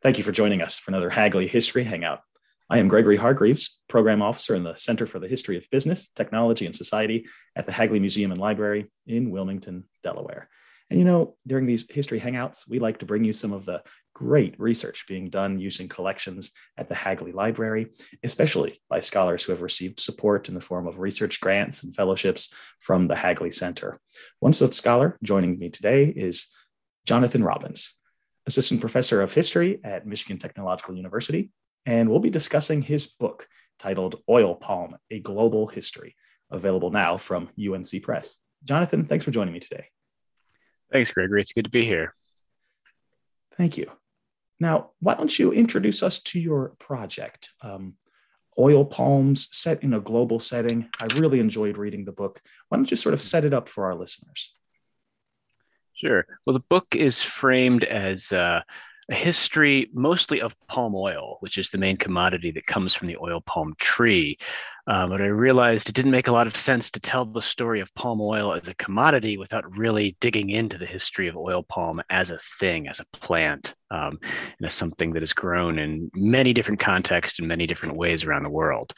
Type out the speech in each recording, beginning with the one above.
Thank you for joining us for another Hagley History Hangout. I am Gregory Hargreaves, Program Officer in the Center for the History of Business, Technology, and Society at the Hagley Museum and Library in Wilmington, Delaware. And you know, during these history hangouts, we like to bring you some of the great research being done using collections at the Hagley Library, especially by scholars who have received support in the form of research grants and fellowships from the Hagley Center. One such scholar joining me today is Jonathan Robins assistant professor of history at Michigan Technological University, and we'll be discussing his book titled Oil Palm A Global History, available now from UNC Press. Jonathan, thanks for joining me today. Thanks, Gregory. It's good to be here. Thank you. Now, why don't you introduce us to your project? Um, oil palms set in a global setting. I really enjoyed reading the book. Why don't you sort of set it up for our listeners? Sure. Well, the book is framed as uh, a history mostly of palm oil, which is the main commodity that comes from the oil palm tree. Um, but I realized it didn't make a lot of sense to tell the story of palm oil as a commodity without really digging into the history of oil palm as a thing, as a plant, um, and as something that is grown in many different contexts and many different ways around the world.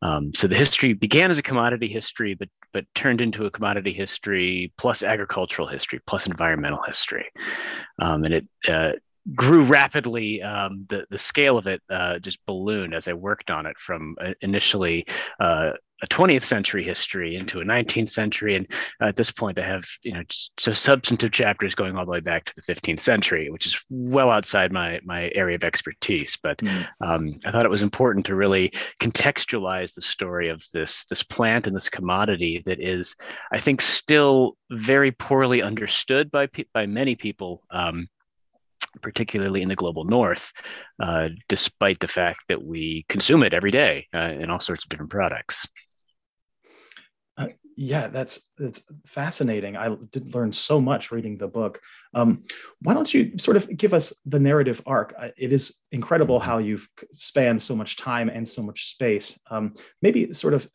Um, so the history began as a commodity history, but but turned into a commodity history plus agricultural history plus environmental history, um, and it. Uh, grew rapidly. Um, the the scale of it uh, just ballooned as I worked on it from uh, initially uh, a 20th century history into a 19th century, and at this point, I have you know so substantive chapters going all the way back to the 15th century, which is well outside my my area of expertise. But mm. um, I thought it was important to really contextualize the story of this this plant and this commodity that is, I think, still very poorly understood by by many people. Um, particularly in the global north, uh, despite the fact that we consume it every day uh, in all sorts of different products. Uh, yeah, that's that's fascinating. I did learn so much reading the book. Um, why don't you sort of give us the narrative arc? It is incredible mm-hmm. how you've spanned so much time and so much space. Um, maybe sort of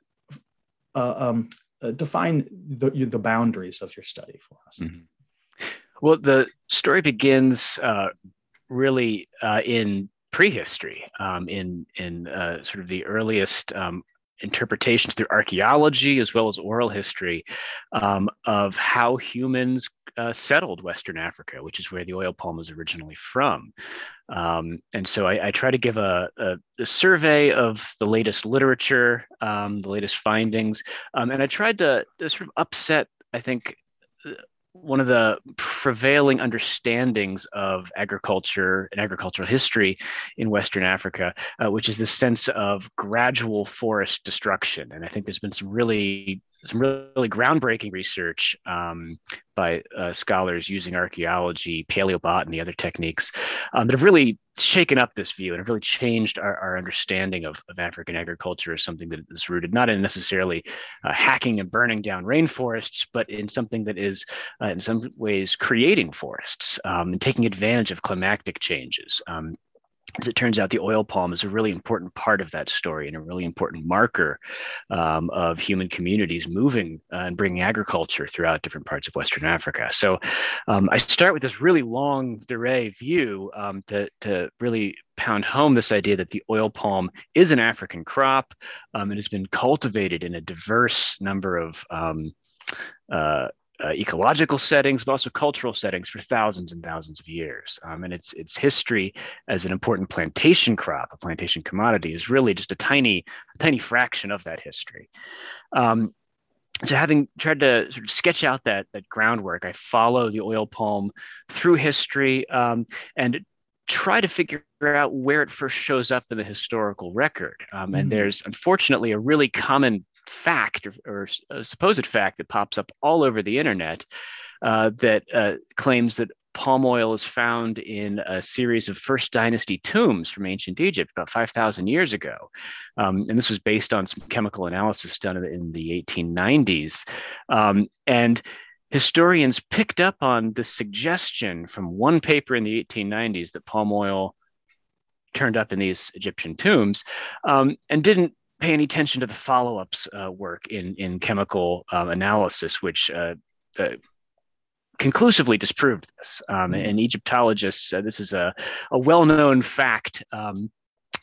uh, um, uh, define the, the boundaries of your study for us. Mm-hmm. Well, the story begins uh, really uh, in prehistory, um, in in uh, sort of the earliest um, interpretations through archaeology as well as oral history um, of how humans uh, settled Western Africa, which is where the oil palm was originally from. Um, and so I, I, try to give a, a, a, survey of the latest literature, um, the latest findings, um, and I tried to, to, sort of upset, I think, one of the prevailing understandings of agriculture and agricultural history in Western Africa, uh, which is the sense of gradual forest destruction. And I think there's been some really some really groundbreaking research um, by uh, scholars using archaeology, paleobotany, other techniques um, that have really shaken up this view and have really changed our, our understanding of, of, African agriculture as something that is rooted not in necessarily uh, hacking and burning down rainforests, but in something that is, uh, in some ways, creating forests um, and taking advantage of climatic changes. Um, as it turns out, the oil palm is a really important part of that story and a really important marker um, of human communities moving uh, and bringing agriculture throughout different parts of Western Africa. So um, I start with this really longue durée view um, to, to really pound home this idea that the oil palm is an African crop um, and has been cultivated in a diverse number of um, uh, uh, ecological settings, but also cultural settings for thousands and thousands of years. Um, and its its history as an important plantation crop, a plantation commodity, is really just a tiny, a tiny fraction of that history. Um, so having tried to sort of sketch out that that groundwork, I follow the oil palm through history um, and try to figure out where it first shows up in the historical record. Um, and mm-hmm. there's unfortunately a really common fact or, or, a supposed fact that pops up all over the internet uh, that uh, claims that palm oil is found in a series of first dynasty tombs from ancient Egypt about 5,000 years ago. Um, and this was based on some chemical analysis done in the 1890s. Um, and historians picked up on the suggestion from one paper in the 1890s that palm oil turned up in these Egyptian tombs um, and didn't pay any attention to the follow-ups uh, work in in chemical um, analysis, which uh, uh, conclusively disproved this. Um, mm-hmm. And Egyptologists, uh, this is a, a well known fact. Um,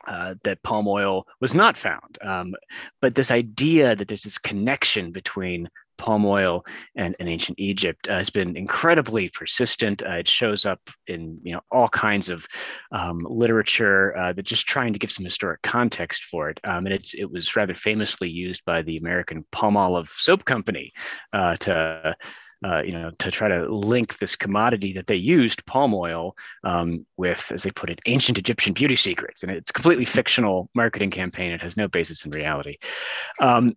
uh, that palm oil was not found. Um, but this idea that there's this connection between palm oil and, and ancient Egypt uh, has been incredibly persistent. Uh, it shows up in you know all kinds of um, literature uh, that just trying to give some historic context for it. Um, and it's it was rather famously used by the American Palmolive Soap Company uh, to uh, you know, to try to link this commodity that they used, palm oil, um, with, as they put it, ancient Egyptian beauty secrets. And it's completely fictional marketing campaign. It has no basis in reality. Um,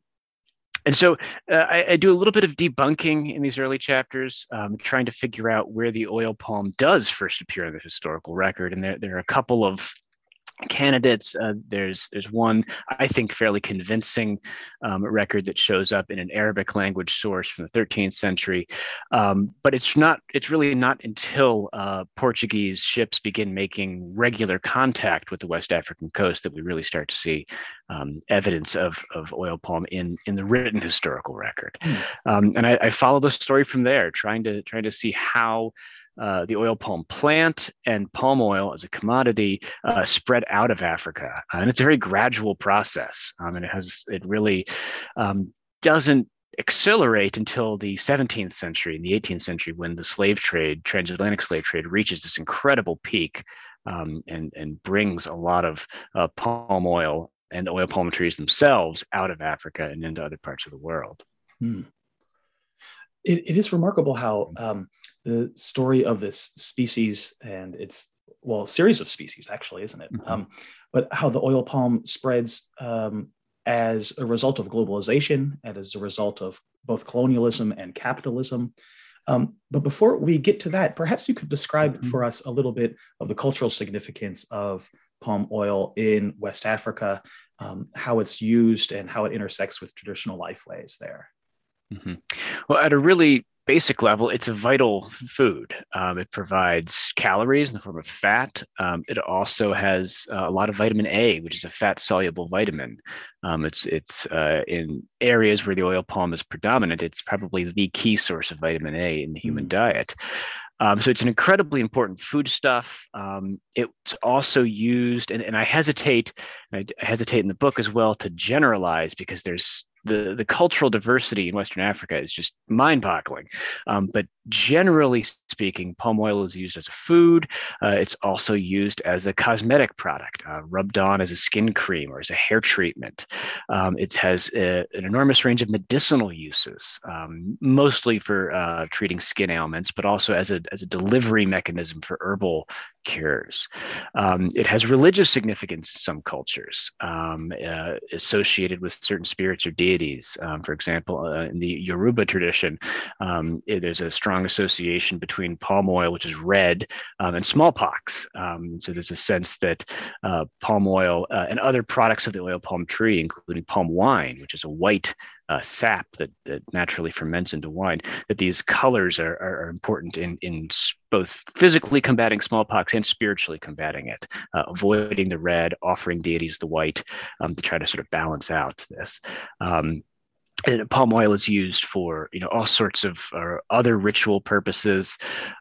and so uh, I, I, do a little bit of debunking in these early chapters, um, trying to figure out where the oil palm does first appear in the historical record. And there, there are a couple of candidates. Uh, there's there's one I think fairly convincing um, record that shows up in an Arabic language source from the 13th century, um, but it's not. It's really not until uh, Portuguese ships begin making regular contact with the West African coast that we really start to see um, evidence of of oil palm in in the written historical record. Mm. and I, I follow the story from there, trying to trying to see how uh, the oil palm plant and palm oil as a commodity uh, spread out of Africa, uh, and it's a very gradual process. Um, and it has it really um, doesn't accelerate until the 17th century and the 18th century when the slave trade, transatlantic slave trade, reaches this incredible peak um, and and brings a lot of uh, palm oil and oil palm trees themselves out of Africa and into other parts of the world. Hmm. It, it is remarkable how um, the story of this species and its well series of species actually isn't it mm-hmm. um, but how the oil palm spreads um, as a result of globalization and as a result of both colonialism and capitalism um, but before we get to that perhaps you could describe mm-hmm. for us a little bit of the cultural significance of palm oil in west africa um, how it's used and how it intersects with traditional lifeways there mm-hmm. well at a really basic level, it's a vital food. Um, it provides calories in the form of fat. Um, it also has uh, a lot of vitamin A, which is a fat soluble vitamin. Um, it's it's uh, in areas where the oil palm is predominant. It's probably the key source of vitamin A in the human mm. diet. Um, so it's an incredibly important foodstuff. Um, it's also used, and, and I hesitate, I hesitate in the book as well to generalize because there's the, the cultural diversity in Western Africa is just mind boggling. Um, but generally speaking, palm oil is used as a food. Uh, it's also used as a cosmetic product, uh, rubbed on as a skin cream or as a hair treatment. Um, it has a, an enormous range of medicinal uses, um, mostly for uh, treating skin ailments, but also as a, as a delivery mechanism for herbal cures. Um, it has religious significance in some cultures, um, uh, associated with certain spirits or deities. Um, for example, uh, in the Yoruba tradition, um, a strong association between palm oil, which is red, um, and smallpox. Um, so there's a sense that uh, palm oil uh, and other products of the oil palm tree, including palm wine, which is a white uh, sap that, that naturally ferments into wine, that these colors are, are, important in, in both physically combating smallpox and spiritually combating it, uh, avoiding the red, offering deities the white um, to try to sort of balance out this. Um, palm oil is used for you know all sorts of other ritual purposes.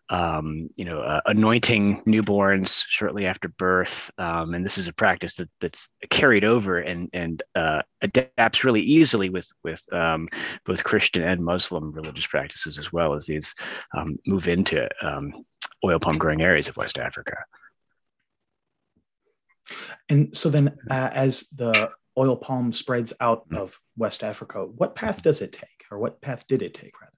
Um, you know uh, anointing newborns shortly after birth. Um, and this is a practice that, that's carried over and and uh, adapts really easily with with um, both christian and muslim religious practices as well as these um, move into um, oil palm growing areas of west africa. And so then uh, as the oil palm spreads out mm. of West Africa, what path does it take, or what path did it take, rather?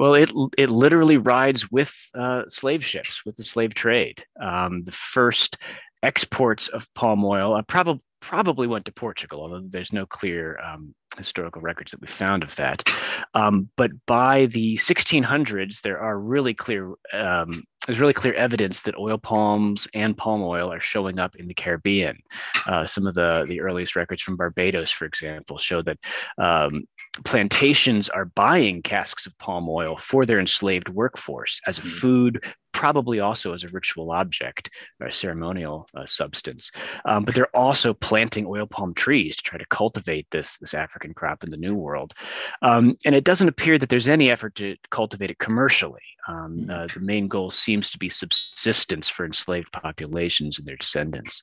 Well, it it literally rides with uh, slave ships, with the slave trade. Um, the first exports of palm oil uh, probably probably went to Portugal, although there's no clear um, historical records that we found of that. Um, but by the 1600s, there are really clear um, there's really clear evidence that oil palms and palm oil are showing up in the Caribbean. Uh, some of the the earliest records from Barbados, for example, show that um, plantations are buying casks of palm oil for their enslaved workforce as a hmm. food probably also as a ritual object or a ceremonial uh, substance. Um, but they're also planting oil palm trees to try to cultivate this, this African crop in the New World. Um, and it doesn't appear that there's any effort to cultivate it commercially. Um, hmm. uh, the main goal seems to be subsistence for enslaved populations and their descendants.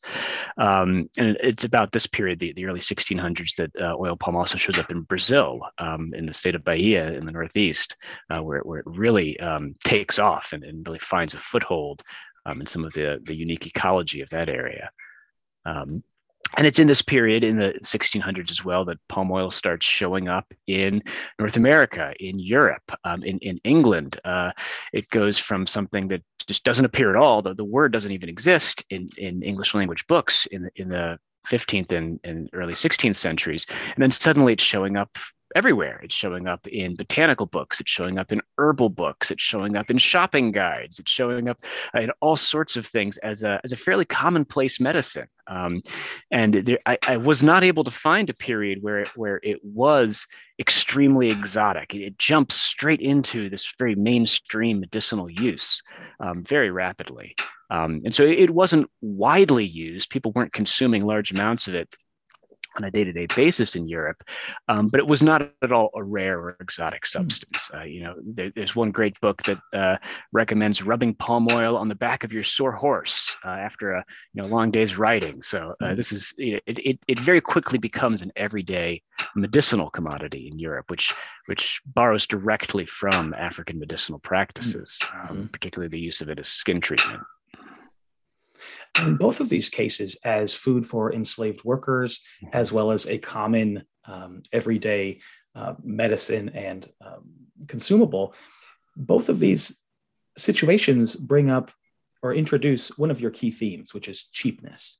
Um, and it's about this period, the, the early 1600s, that uh, oil palm also shows up in Brazil, um, in the state of Bahia in the Northeast, uh, where, where it really um, takes off and, and, really finds a foothold um, in some of the, the unique ecology of that area. Um, and it's in this period in the 1600s as well that palm oil starts showing up in North America, in Europe, um, in, in England. Uh, it goes from something that just doesn't appear at all, the, the word doesn't even exist in, in English language books in the, in the 15th and, and early 16th centuries. And then suddenly it's showing up everywhere. It's showing up in botanical books, it's showing up in herbal books, it's showing up in shopping guides, it's showing up in all sorts of things as a, as a fairly commonplace medicine. Um, and there, I, I, was not able to find a period where it, where it was extremely exotic. It, it jumps straight into this very mainstream medicinal use um, very rapidly. Um, and so it wasn't widely used. People weren't consuming large amounts of it on a day-to-day basis in Europe, um, but it was not at all a rare or exotic hmm. substance. Uh, you know, there, there's one great book that uh, recommends rubbing palm oil on the back of your sore horse uh, after a you know long day's riding. So uh, hmm. this is it, it, it very quickly becomes an everyday medicinal commodity in Europe, which which borrows directly from African medicinal practices, mm-hmm. um, particularly the use of it as skin treatment in both of these cases as food for enslaved workers, as well as a common um, everyday uh, medicine and um, consumable, both of these situations bring up or introduce one of your key themes, which is cheapness,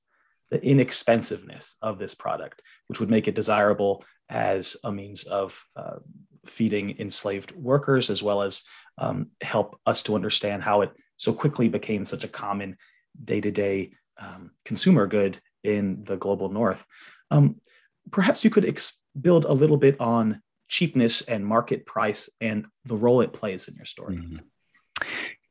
the inexpensiveness of this product, which would make it desirable as a means of uh, feeding enslaved workers, as well as um, help us to understand how it so quickly became such a common day to day consumer good in the global north. Um, perhaps you could ex- build a little bit on cheapness and market price and the role it plays in your story. Mm-hmm.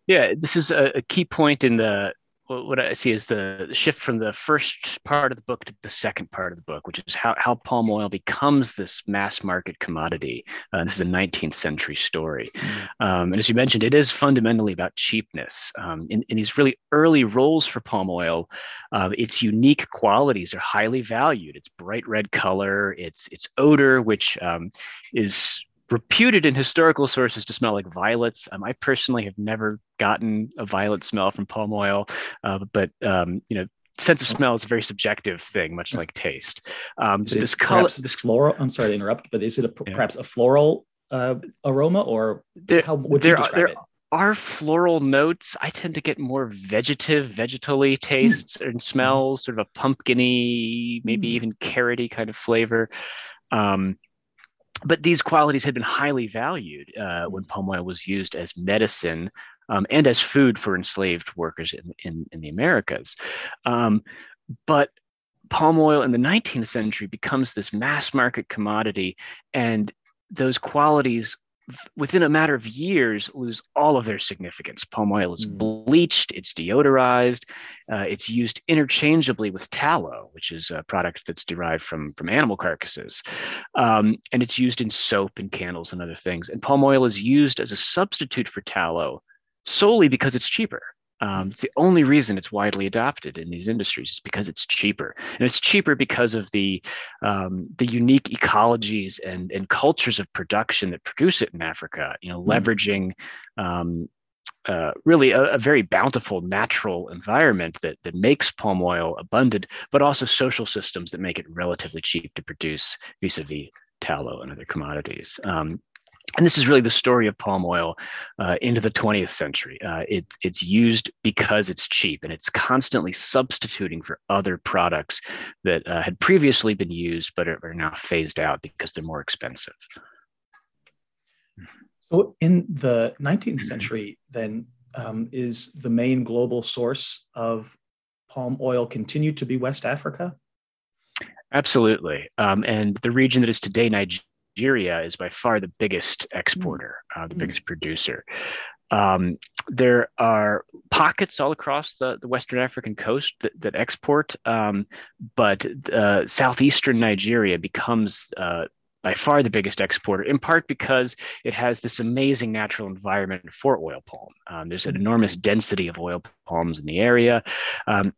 Yeah, this is a, a, key point in the what I see is the shift from the first part of the book to the second part of the book, which is how, how palm oil becomes this mass market commodity. Uh, this is a 19th century story. Mm-hmm. Um, and as you mentioned, it is fundamentally about cheapness. Um, in, in, these really early roles for palm oil, uh, its unique qualities are highly valued. Its bright red color, its, its odor, which um, is reputed in historical sources to smell like violets. Um, I personally have never gotten a violet smell from palm oil, uh, but um, you know, sense of smell is a very subjective thing, much like taste. Um, so this color, this floral. I'm sorry to interrupt, but is it a, yeah. perhaps a floral uh, aroma, or there, how would you describe there, it? Are floral notes? I tend to get more vegetative, vegetally hmm. tastes mm. and hmm. smells, sort of a pumpkiny, maybe mm. even carroty kind of flavor. Um, but these qualities had been highly valued uh, when palm oil was used as medicine um, and as food for enslaved workers in, in, in the Americas. Um, but palm oil in the 19th century becomes this mass market commodity, and those qualities within a matter of years lose all of their significance. Palm oil is mm. bleached, it's deodorized, uh, it's used interchangeably with tallow, which is a product that's derived from, from animal carcasses. Um, and it's used in soap and candles and other things. And palm oil is used as a substitute for tallow solely because it's cheaper. Um, it's the only reason it's widely adopted in these industries is because it's cheaper, and it's cheaper because of the um, the unique ecologies and and cultures of production that produce it in Africa. You know, mm. leveraging um, uh, really a, a, very bountiful natural environment that that makes palm oil abundant, but also social systems that make it relatively cheap to produce vis-a-vis tallow and other commodities. Um, and this is really the story of palm oil uh, into the 20th century. Uh, it, it's used because it's cheap and it's constantly substituting for other products that uh, had previously been used but are, are, now phased out because they're more expensive. So, in the 19th century, then, um, is the main global source of palm oil continued to be West Africa? Absolutely. Um, and the region that is today Nigeria Nigeria is by far the biggest exporter, uh, the mm. biggest producer. Um, there are pockets all across the, the Western African coast that, that export, um, but uh, southeastern Nigeria becomes uh, by far the biggest exporter, in part because it has this amazing natural environment for oil palm. Um, there's an enormous density of oil palms in the area. Um,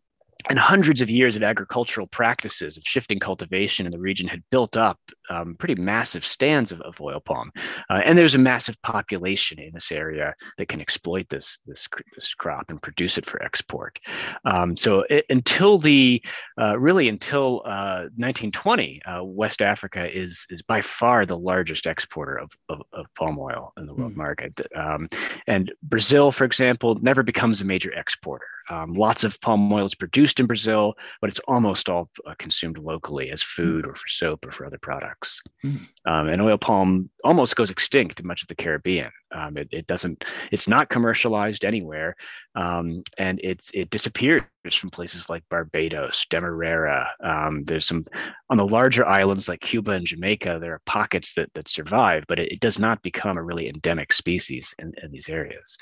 and hundreds of years of agricultural practices of shifting cultivation in the region had built up um, pretty massive stands of, of oil palm. Uh, and there's a massive population in this area that can exploit this, this, this crop and produce it for export. Um, so it, until the, uh, really until uh, 1920, uh, West Africa is, is by far the largest exporter of, of, of palm oil in the world mm. market. Um, and Brazil, for example, never becomes a major exporter. Um, lots of palm oil is produced in Brazil, but it's almost all uh, consumed locally as food or for soap or for other products. Mm. Um, and oil palm almost goes extinct in much of the Caribbean. Um, it, it, doesn't, it's not commercialized anywhere, um, and it's it disappears from places like Barbados, Demerara. Um, there's some on the larger islands like Cuba and Jamaica. There are pockets that that survive, but it, it does not become a really endemic species in, in these areas.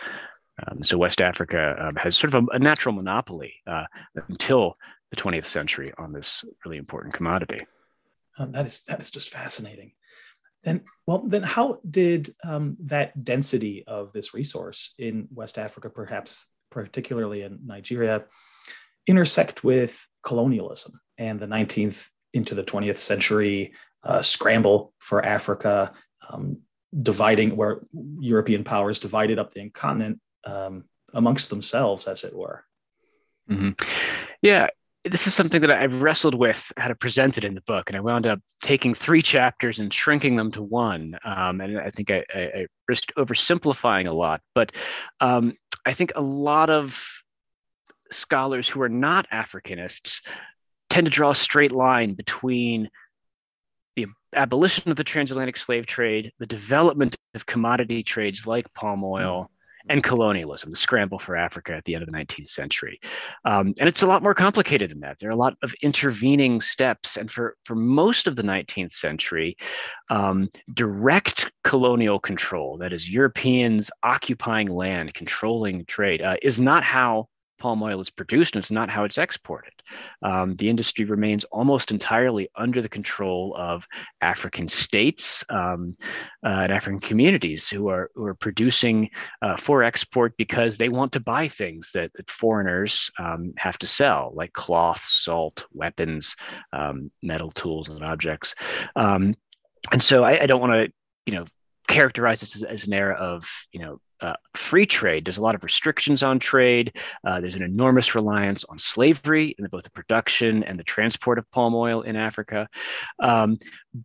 Um, so West Africa um, has sort of a, a natural monopoly uh, until the 20th century on this really important commodity. Um, that is that is just fascinating. Then, well, then how did um, that density of this resource in West Africa, perhaps particularly in Nigeria, intersect with colonialism and the 19th into the 20th century uh, scramble for Africa, um, dividing where European powers divided up the continent um, amongst themselves, as it were. Mm-hmm. Yeah, this is something that I've wrestled with how to present it in the book, and I wound up taking three chapters and shrinking them to one. Um, and I think I, I, I, risked oversimplifying a lot, but um, I think a lot of scholars who are not Africanists tend to draw a straight line between the abolition of the transatlantic slave trade, the development of commodity trades like palm oil, and colonialism, the scramble for Africa at the end of the 19th century. Um, and it's a lot more complicated than that. There are a lot of intervening steps. And for, for most of the 19th century, um, direct colonial control, that is, Europeans occupying land, controlling trade, uh, is not how palm oil is produced and it's not how it's exported. Um, the industry remains almost entirely under the control of African states um, uh, and African communities who are who are producing uh, for export because they want to buy things that, that foreigners um, have to sell, like cloth, salt, weapons, um, metal tools, and objects. Um, and so I, I don't want to, you know, characterize this as, as, an era of you know uh, free trade. There's a lot of restrictions on trade. Uh, there's an enormous reliance on slavery in both the production and the transport of palm oil in Africa. Um,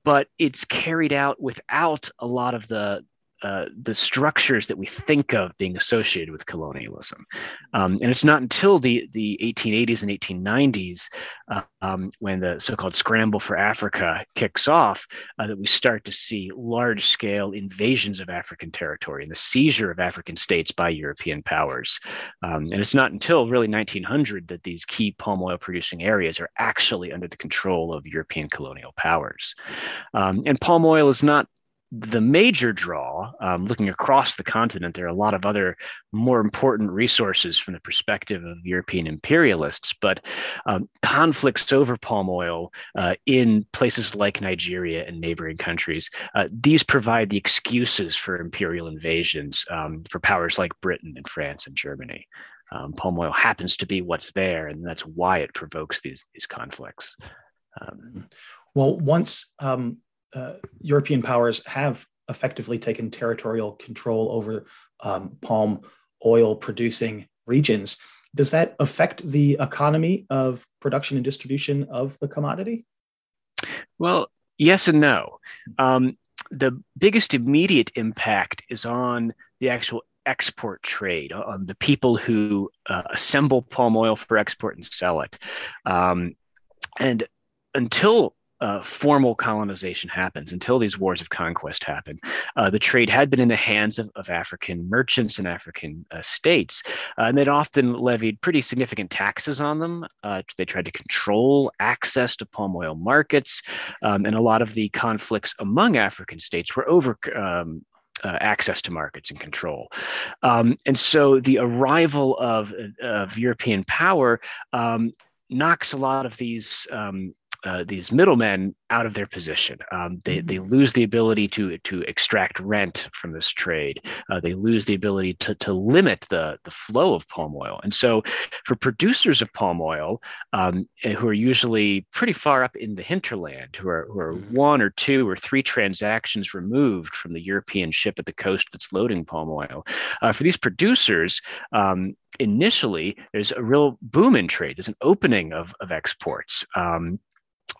but it's carried out without a lot of the uh, the structures that we think of being associated with colonialism. Um, and it's not until the, the 1880s and 1890s, uh, um, when the so called scramble for Africa kicks off, uh, that we start to see large scale invasions of African territory and the seizure of African states by European powers. Um, and it's not until really 1900 that these key palm oil producing areas are actually under the control of European colonial powers. Um, and palm oil is not the major draw, um, looking across the continent, there are a lot of other more important resources from the perspective of European imperialists, but um, conflicts over palm oil uh, in places like Nigeria and neighboring countries, uh, these provide the excuses for imperial invasions um, for powers like Britain and France and Germany. Um, palm oil happens to be what's there, and that's why it provokes these, these conflicts. Um, well, once um, uh, European powers have effectively taken territorial control over um, palm oil producing regions. Does that affect the economy of production and distribution of the commodity? Well, yes and no. Um, the biggest immediate impact is on the actual export trade, on the people who uh, assemble palm oil for export and sell it. Um, and until uh, formal colonization happens, until these wars of conquest happen, uh, the trade had been in the hands of, of African merchants and African uh, states, uh, and they'd often levied pretty significant taxes on them. Uh, they tried to control access to palm oil markets, um, and a lot of the conflicts among African states were over um, uh, access to markets and control. Um, and so the arrival of, of European power um, knocks a lot of these um, uh, these middlemen out of their position. Um, they, they mm-hmm. lose the ability to, to extract rent from this trade. Uh, they lose the ability to, to limit the, the flow of palm oil. And so, for producers of palm oil, um, eh, who are usually pretty far up in the hinterland, who are, who are mm-hmm. one or two or three transactions removed from the European ship at the coast that's loading palm oil, uh, for these producers, um, initially there's a real boom in trade. There's an opening of, of exports. Um,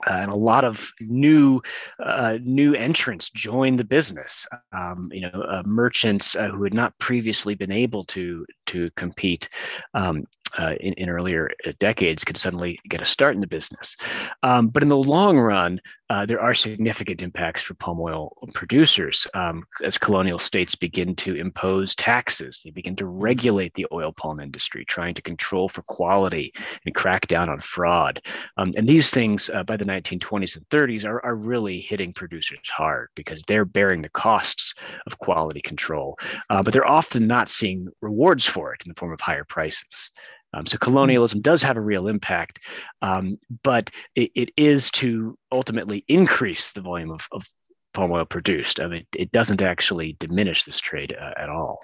uh, and a lot of new uh, new entrants joined the business. Um, you know, uh, merchants uh, who had not previously been able to to compete um, uh, in, in earlier uh, decades could suddenly get a start in the business. Um, but in the long run, uh, there are significant impacts for palm oil producers um, as colonial states begin to impose taxes. They begin to regulate the oil palm industry, trying to control for quality and crack down on fraud. Um, and these things uh, by the 1920s and 30s are, are really hitting producers hard because they're bearing the costs of quality control, uh, but they're often not seeing rewards for it in the form of higher prices. Um, so colonialism does have a real impact, um, but it, it is to ultimately increase the volume of, of palm oil produced. I mean, it doesn't actually diminish this trade uh, at all.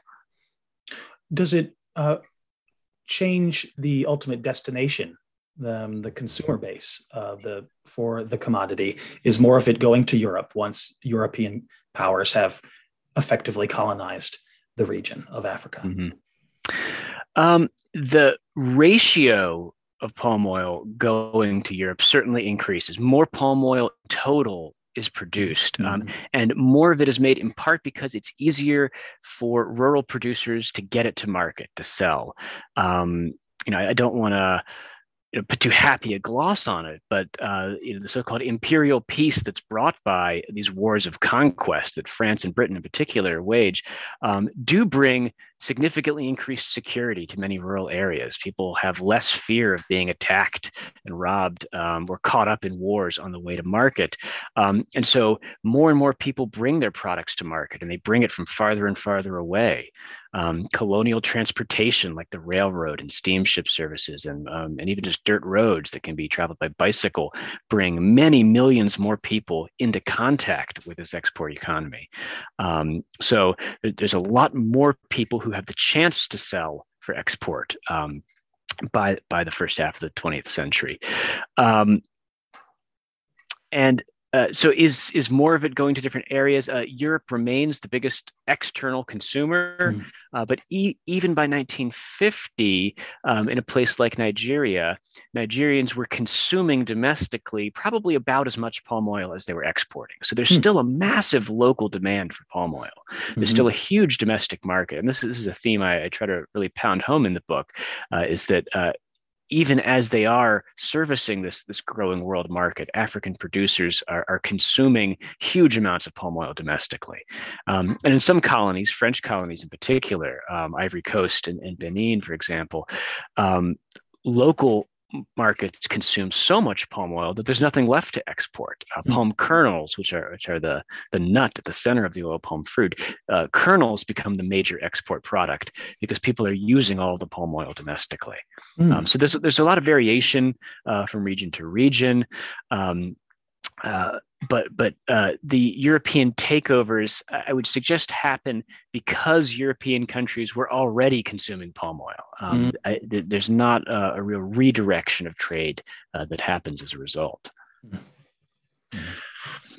Does it uh, change the ultimate destination, um, the consumer base of the for the commodity? Is more of it going to Europe once European powers have effectively colonized the region of Africa? Mm-hmm. Um, the ratio of palm oil going to Europe certainly increases. More palm oil total is produced, um, mm-hmm. and more of it is made in part because it's easier for rural producers to get it to market to sell. Um, you know, I don't want to you know, put too happy a gloss on it, but uh, you know, the so-called imperial peace that's brought by these wars of conquest that France and Britain in particular wage um, do bring significantly increased security to many rural areas. People have less fear of being attacked and robbed um, or caught up in wars on the way to market. Um, and so more and more people bring their products to market and they bring it from farther and farther away. Um, colonial transportation like the railroad and steamship services and, um, and even just dirt roads that can be traveled by bicycle bring many millions more people into contact with this export economy. Um, so there's a lot more people who have the chance to sell for export um, by by the first half of the 20th century. Um, and uh, so is is more of it going to different areas? Uh, Europe remains the biggest external consumer, mm. Uh, but e- even by 1950, um, in a place like Nigeria, Nigerians were consuming domestically probably about as much palm oil as they were exporting. So there's mm. still a massive local demand for palm oil. There's mm-hmm. still a huge domestic market, and this, this is a theme I, I, try to really pound home in the book. Uh, is that uh, even as they are servicing this, this growing world market, African producers are, are consuming huge amounts of palm oil domestically. Um, and in some colonies, French colonies in particular, um, Ivory Coast and, and, Benin, for example, um, local markets consume so much palm oil that there's nothing left to export. Uh, mm Palm kernels, which are which are the the nut at the center of the oil palm fruit, uh, kernels become the major export product because people are using all the palm oil domestically. Mm. Um, so there's there's a lot of variation uh, from region to region. Um, uh, but but uh, the European takeovers, I would suggest, happen because European countries were already consuming palm oil. Um, mm I, th- there's not a, a, real redirection of trade uh, that happens as a result. mm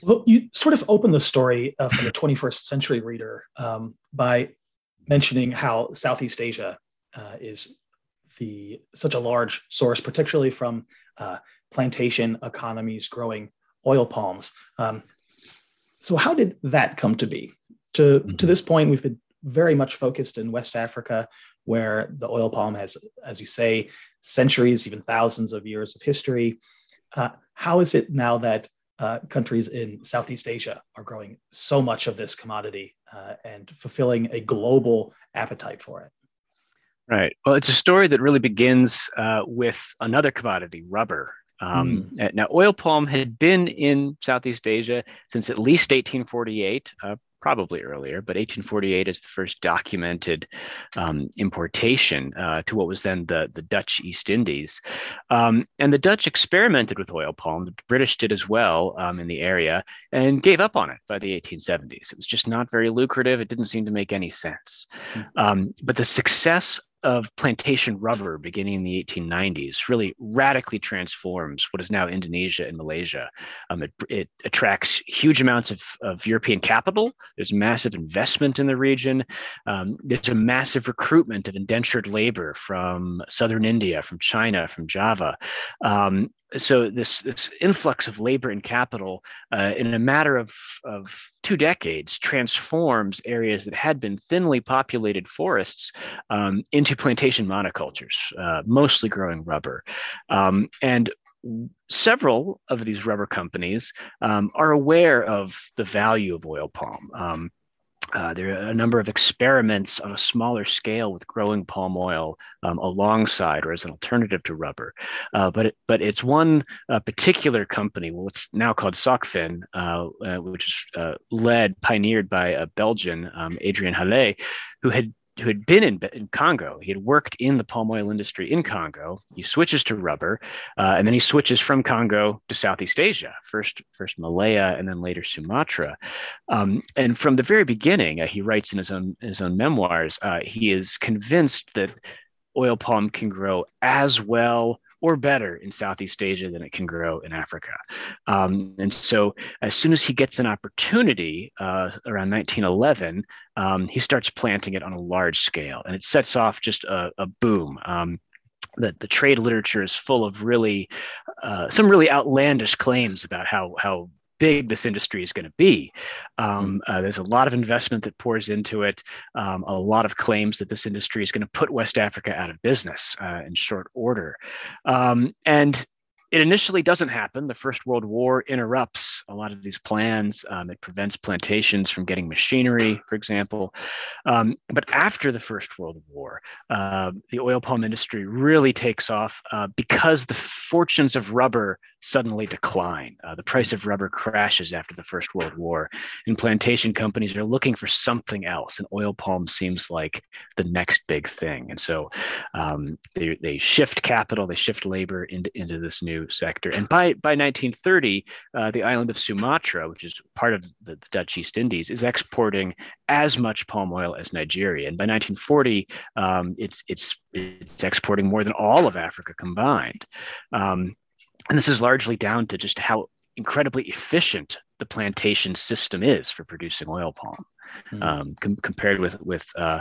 Well, you sort of open the story uh, for the 21st century reader um, by mentioning how Southeast Asia uh, is the such a large source, particularly from uh, plantation economies growing oil palms. Um, so how did that come to be? To mm-hmm. to this point, we've been very much focused in West Africa, where the oil palm has, as you say, centuries, even thousands of years of history. Uh, how is it now that uh, countries in Southeast Asia are growing so much of this commodity uh, and fulfilling a global appetite for it? Right. Well, it's a story that really begins uh, with another commodity, rubber. Um, mm. Now, oil palm had been in Southeast Asia since at least 1848, uh, probably earlier, but 1848 is the first documented um, importation uh, to what was then the, the Dutch East Indies. Um, and the Dutch experimented with oil palm, the British did as well um, in the area, and gave up on it by the 1870s. It was just not very lucrative. It didn't seem to make any sense. Mm-hmm. but the success of plantation rubber beginning in the 1890s really radically transforms what is now Indonesia and Malaysia. Um, it, it, attracts huge amounts of, of European capital. There's massive investment in the region. Um, there's a massive recruitment of indentured labor from southern India, from China, from Java. Um, so this this influx of labor and capital uh, in a matter of, of two decades transforms areas that had been thinly populated forests um, into plantation monocultures, uh, mostly growing rubber. Um, and several of these rubber companies um, are aware of the value of oil palm. Um, uh, there are a number of experiments on a smaller scale with growing palm oil um, alongside or as an alternative to rubber. Uh, but, it, but it's one uh, particular company, well, it's now called Socfin, uh, uh, which is led, pioneered by a Belgian, um, Adrien Hallet, who had who had been in, in, Congo. He had worked in the palm oil industry in Congo. He switches to rubber, uh, and then he switches from Congo to Southeast Asia, first first Malaya, and then later Sumatra. Um, and from the very beginning, uh, he writes in his own his own memoirs, uh, he is convinced that oil palm can grow as well or better in Southeast Asia than it can grow in Africa. Um, and so, as soon as he gets an opportunity uh, around 1911, um, he starts planting it on a large scale, and it sets off just a, a boom. Um, the, the trade literature is full of really uh, some really outlandish claims about how how big this industry is going to be. Um, hmm. uh, there's a lot of investment that pours into it, um, a lot of claims that this industry is going to put West Africa out of business uh, in short order. Um, and it initially doesn't happen. The First World War interrupts a lot of these plans. Um, it prevents plantations from getting machinery, for example. Um, but after the First World War, uh, the oil palm industry really takes off uh, because the fortunes of rubber suddenly decline. Uh, the price of rubber crashes after the First World War, and plantation companies are looking for something else. And oil palm seems like the next big thing. And so um, they, they shift capital, they shift labor into, into this new sector. And by, by 1930, uh, the island of Sumatra, which is part of the, the, Dutch East Indies, is exporting as much palm oil as Nigeria. And by 1940, um, it's, it's, it's exporting more than all of Africa combined. Um, and this is largely down to just how incredibly efficient the plantation system is for producing oil palm mm. um, com- compared with with uh,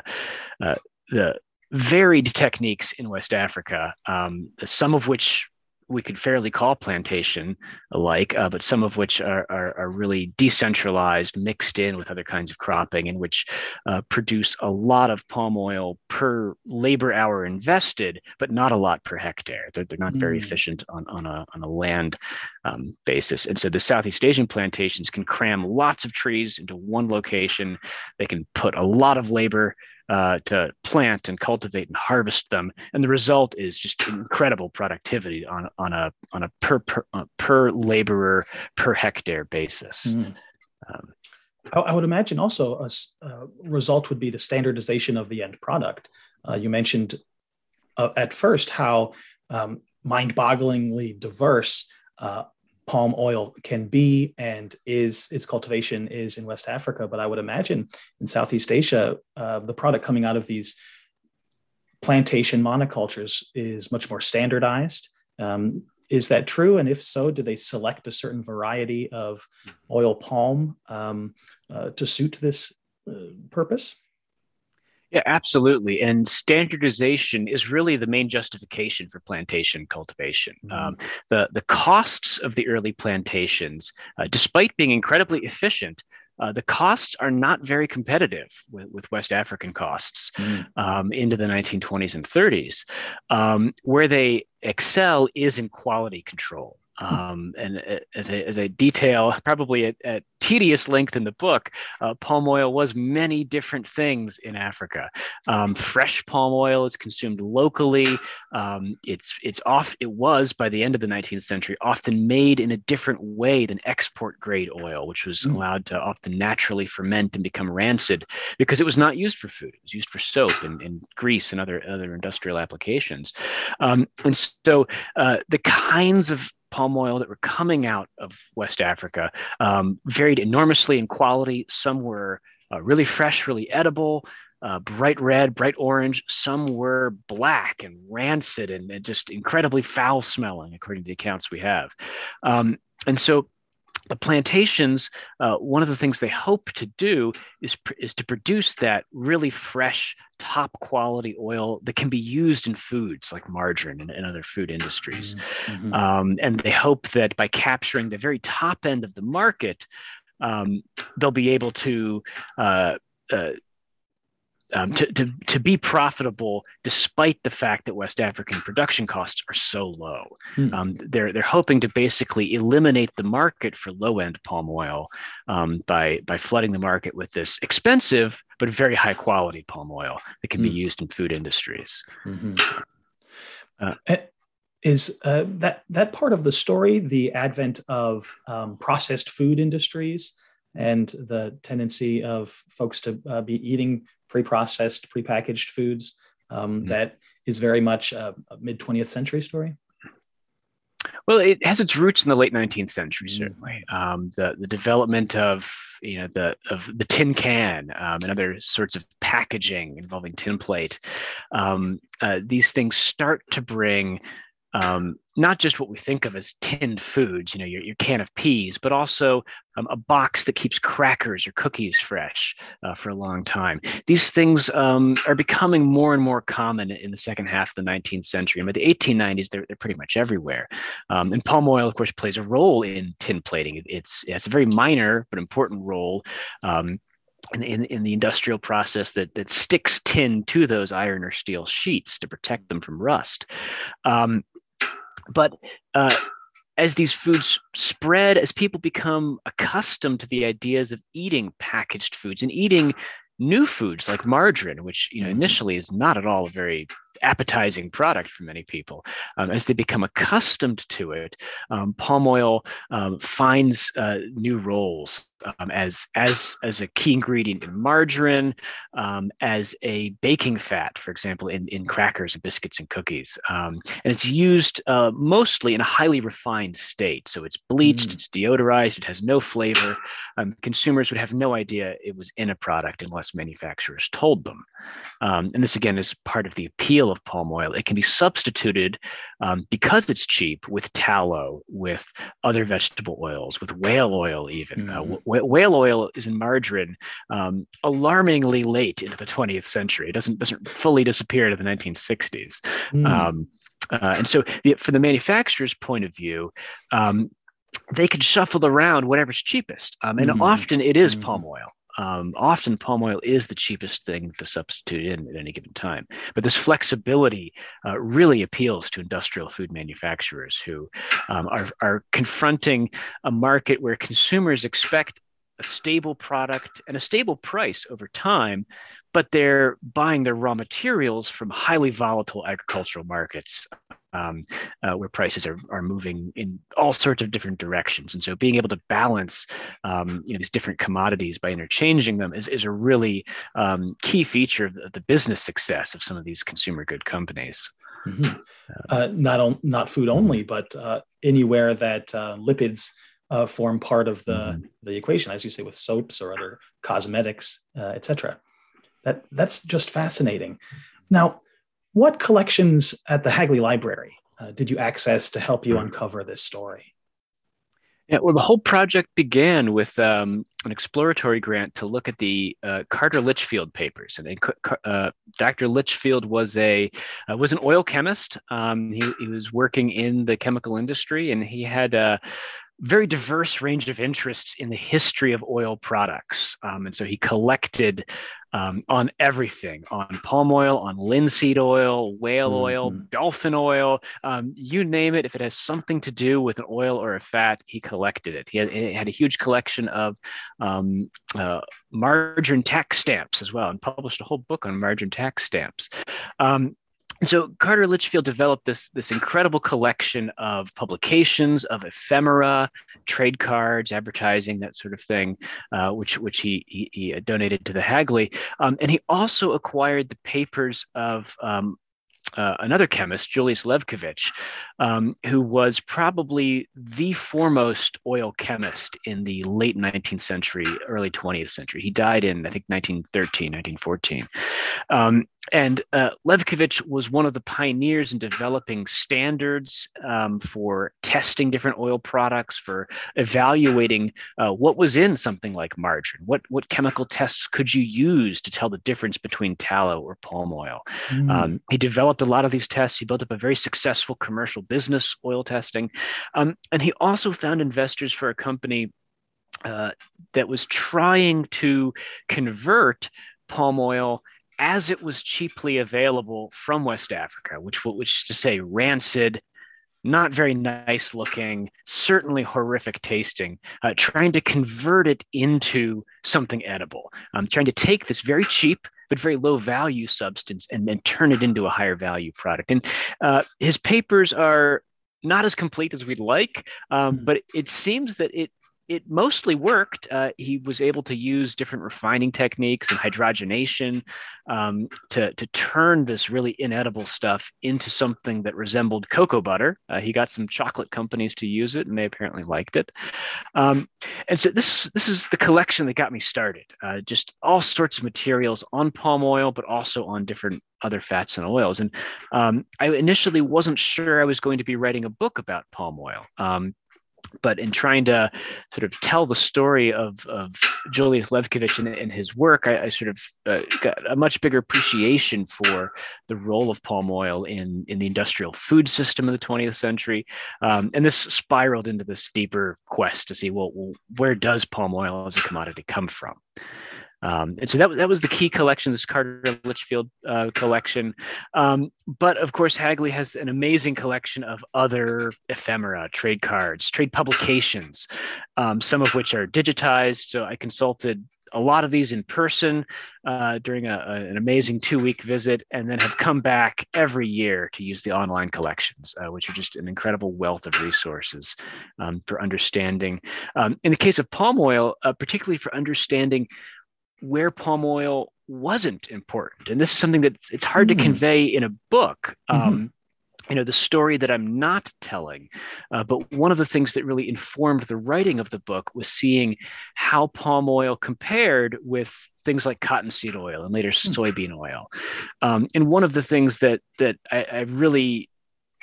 uh, the varied techniques in West Africa, um, some of which we could fairly call plantation alike, uh, but some of which are, are, are, really decentralized, mixed in with other kinds of cropping, and which uh, produce a lot of palm oil per labor hour invested, but not a lot per hectare. They're, they're not mm. very efficient on, on, a, on a land um, basis. And so the Southeast Asian plantations can cram lots of trees into one location. They can put a lot of labor uh, to plant and cultivate and harvest them, and the result is just incredible productivity on on a on a per per, uh, per laborer per hectare basis. Mm. Um, I, I, would imagine also a uh, result would be the standardization of the end product. Uh, you mentioned uh, at first how um, mind-bogglingly diverse uh, palm oil can be and is its cultivation is in West Africa. But I would imagine in Southeast Asia, uh, the product coming out of these plantation monocultures is much more standardized. Um, is that true? And if so, do they select a certain variety of oil palm um, uh, to suit this uh, purpose? Yeah, absolutely. And standardization is really the main justification for plantation cultivation. Mm-hmm. Um, the, the costs of the early plantations, uh, despite being incredibly efficient, uh, the costs are not very competitive with, with West African costs mm. um, into the 1920s and 30s. Um, where they excel is in quality control. Um, and as a, as a detail, probably at, at tedious length in the book, uh, palm oil was many different things in Africa. Um, fresh palm oil is consumed locally. Um, it's it's off. It was by the end of the 19th century often made in a different way than export grade oil, which was mm. allowed to often naturally ferment and become rancid because it was not used for food. It was used for soap and, and grease and other other industrial applications. Um, and so uh, the kinds of palm oil that were coming out of West Africa um, varied enormously in quality. Some were uh, really fresh, really edible, uh, bright red, bright orange. Some were black and rancid and, and, just incredibly foul smelling, according to the accounts we have. Um, and so the plantations, uh, one of the things they hope to do is, is to produce that really fresh, top quality oil that can be used in foods like margarine and, and other food industries. Mm-hmm. Um, and they hope that by capturing the very top end of the market, um, they'll be able to uh, uh, um, to, to, to be profitable despite the fact that West African production costs are so low. Hmm. Um, they're, they're hoping to basically eliminate the market for low end palm oil um, by, by flooding the market with this expensive but very high quality palm oil that can hmm. be used in food industries. Mm-hmm. Uh, eh, is uh, that that part of the story the advent of um, processed food industries and the tendency of folks to uh, be eating pre-processed, pre-packaged foods. Um, mm-hmm. that is very much a, a mid 20th century story. Well, it has its roots in the late 19th century, mm-hmm. certainly. Um, the the development of you know the of the tin can um, and other sorts of packaging involving tin plate. Um, uh, these things start to bring um, not just what we think of as tinned foods, you know, your, your can of peas, but also um, a box that keeps crackers or cookies fresh uh, for a long time. These things um, are becoming more and more common in the second half of the 19th century. And by the 1890s, they're, they're pretty much everywhere. Um, and palm oil, of course, plays a role in tin plating. It's, it's a very minor but important role. Um, in, in, in, the industrial process that, that sticks tin to those iron or steel sheets to protect them from rust. Um, but uh, as these foods spread, as people become accustomed to the ideas of eating packaged foods and eating new foods like margarine, which you know mm-hmm. initially is not at all a very appetizing product for many people. Um, as they become accustomed to it, um, palm oil um, finds uh, new roles um, as as as a key ingredient in margarine, um, as a baking fat, for example, in in crackers and biscuits and cookies, um, and it's used uh, mostly in a highly refined state. So it's bleached, mm. it's deodorized, it has no flavor. consumers would have no idea it was in a product unless manufacturers told them. and this again is part of the appeal of palm oil. It can be substituted um, because it's cheap with tallow, with other vegetable oils, with whale oil, even. Mm. Uh, mm-hmm. wh- whale oil is in margarine um, alarmingly late into the 20th century. It doesn't, doesn't fully disappear to the 1960s. Mm. Um, uh, and so, the, from the manufacturer's point of view, um, they can shuffle around whatever's cheapest. Um, and mm-hmm. often it is mm-hmm. palm oil. Um, often palm oil is the cheapest thing to substitute in at any given time. But this flexibility uh, really appeals to industrial food manufacturers who um, are, are confronting a market where consumers expect a stable product and a stable price over time, but they're buying their raw materials from highly volatile agricultural markets um, uh, where prices are, are moving in all sorts of different directions. And so being able to balance um, you know, these different commodities by interchanging them is, is a really um, key feature of the, the, business success of some of these consumer good companies. Mm-hmm. Uh, not, on, not food only, but uh, anywhere that uh, lipids uh, form part of the, mm-hmm. the equation, as you say, with soaps or other cosmetics, uh, etc. That, that's just fascinating. Now, what collections at the Hagley Library uh, did you access to help you uncover this story? Yeah, well, the whole project began with um, an exploratory grant to look at the uh, Carter Litchfield papers. And uh, Dr. Litchfield was a uh, was an oil chemist. Um, he, he, was working in the chemical industry, and he had a very diverse range of interests in the history of oil products. Um, and so he collected um, on everything on palm oil, on linseed oil, whale mm-hmm. oil, dolphin oil, um, you name it. If it has something to do with an oil or a fat, he collected it. He had, he had a huge collection of um, uh, margarine tax stamps as well and published a whole book on margarine tax stamps. So Carter Litchfield developed this this incredible collection of publications, of ephemera, trade cards, advertising, that sort of thing, uh, which which he, he, he donated to the Hagley, um, and he also acquired the papers of um, uh, another chemist, Julius Lewkowitsch, um, who was probably the foremost oil chemist in the late 19th century, early 20th century. He died in, I think, 1913, 1914. Um, and uh, Lewkowitsch was one of the pioneers in developing standards um, for testing different oil products, for evaluating uh, what was in something like margarine. What what chemical tests could you use to tell the difference between tallow or palm oil? Mm. Um, he developed a lot of these tests. He built up a very successful commercial business, oil testing, um, and he also found investors for a company uh, that was trying to convert palm oil as it was cheaply available from West Africa, which which to say rancid, not very nice looking, certainly horrific tasting, uh, trying to convert it into something edible, um, trying to take this very cheap but very low value substance and then turn it into a higher value product. And uh, his papers are not as complete as we'd like, um, mm-hmm. but it seems that it it mostly worked. Uh, he was able to use different refining techniques and hydrogenation um, to, to turn this really inedible stuff into something that resembled cocoa butter. Uh, he got some chocolate companies to use it, and they apparently liked it. Um, and so this this is the collection that got me started. Uh, just all sorts of materials on palm oil, but also on different other fats and oils. And um, I initially wasn't sure I was going to be writing a book about palm oil. Um, but in trying to sort of tell the story of, of Julius Lewkowitsch and, and his work, I, I sort of uh, got a much bigger appreciation for the role of palm oil in, in the industrial food system of the 20th century. Um, and this spiraled into this deeper quest to see, well, where does palm oil as a commodity come from? Um, and so that, that was the key collection, this Carter Litchfield uh, collection. Um, but of course, Hagley has an amazing collection of other ephemera, trade cards, trade publications, um, some of which are digitized. So I consulted a lot of these in person uh, during a, a, an amazing two week visit, and then have come back every year to use the online collections, uh, which are just an incredible wealth of resources um, for understanding. Um, in the case of palm oil, uh, particularly for understanding where palm oil wasn't important. And this is something that it's hard mm. to hmm. convey in a book. Mm-hmm. Um, you know the story that i'm not telling uh, but one of the things that really informed the writing of the book was seeing how palm oil compared with things like cottonseed oil and later mm. soybean oil um, and one of the things that that i, I really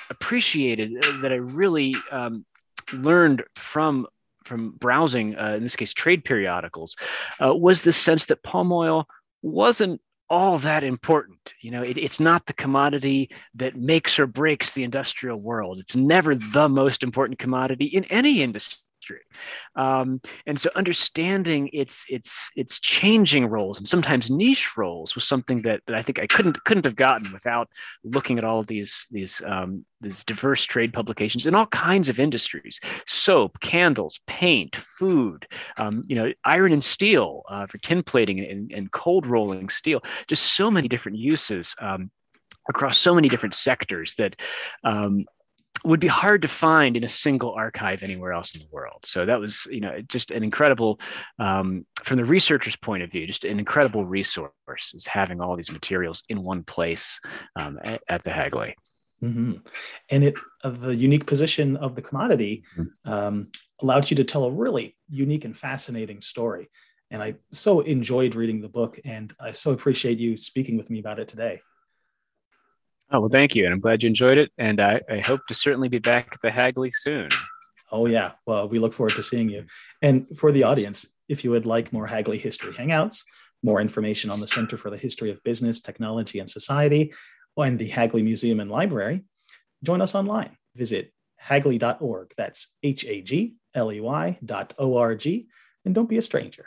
appreciated uh, that i really um, learned from from browsing, uh, in this case, trade periodicals, uh, was the sense that palm oil wasn't all that important. You know, it, it's not the commodity that makes or breaks the industrial world. It's never the most important commodity in any industry history. Um, and so understanding its its its changing roles and sometimes niche roles was something that, that I think I couldn't couldn't have gotten without looking at all these these um, these diverse trade publications in all kinds of industries: soap, candles, paint, food, um, you know, iron and steel uh, for tin plating and, and, cold rolling steel. Just so many different uses um, across so many different sectors that um, would be hard to find in a single archive anywhere else in the world. So that was, you know, just an incredible, um, from the researcher's point of view, just an incredible resource is having all these materials in one place um, at, at, the Hagley. Mm-hmm. And it, uh, the unique position of the commodity mm-hmm. um, allowed you to tell a really unique and fascinating story. And I so enjoyed reading the book, and I so appreciate you speaking with me about it today. Oh, well, thank you. And I'm glad you enjoyed it. And I, I hope to certainly be back at the Hagley soon. Oh, yeah. Well, we look forward to seeing you. And for the audience, if you would like more Hagley History Hangouts, more information on the Center for the History of Business, Technology, and Society, and the Hagley Museum and Library, join us online. Visit hagley.org. That's H A G L E Y dot O R G. And don't be a stranger.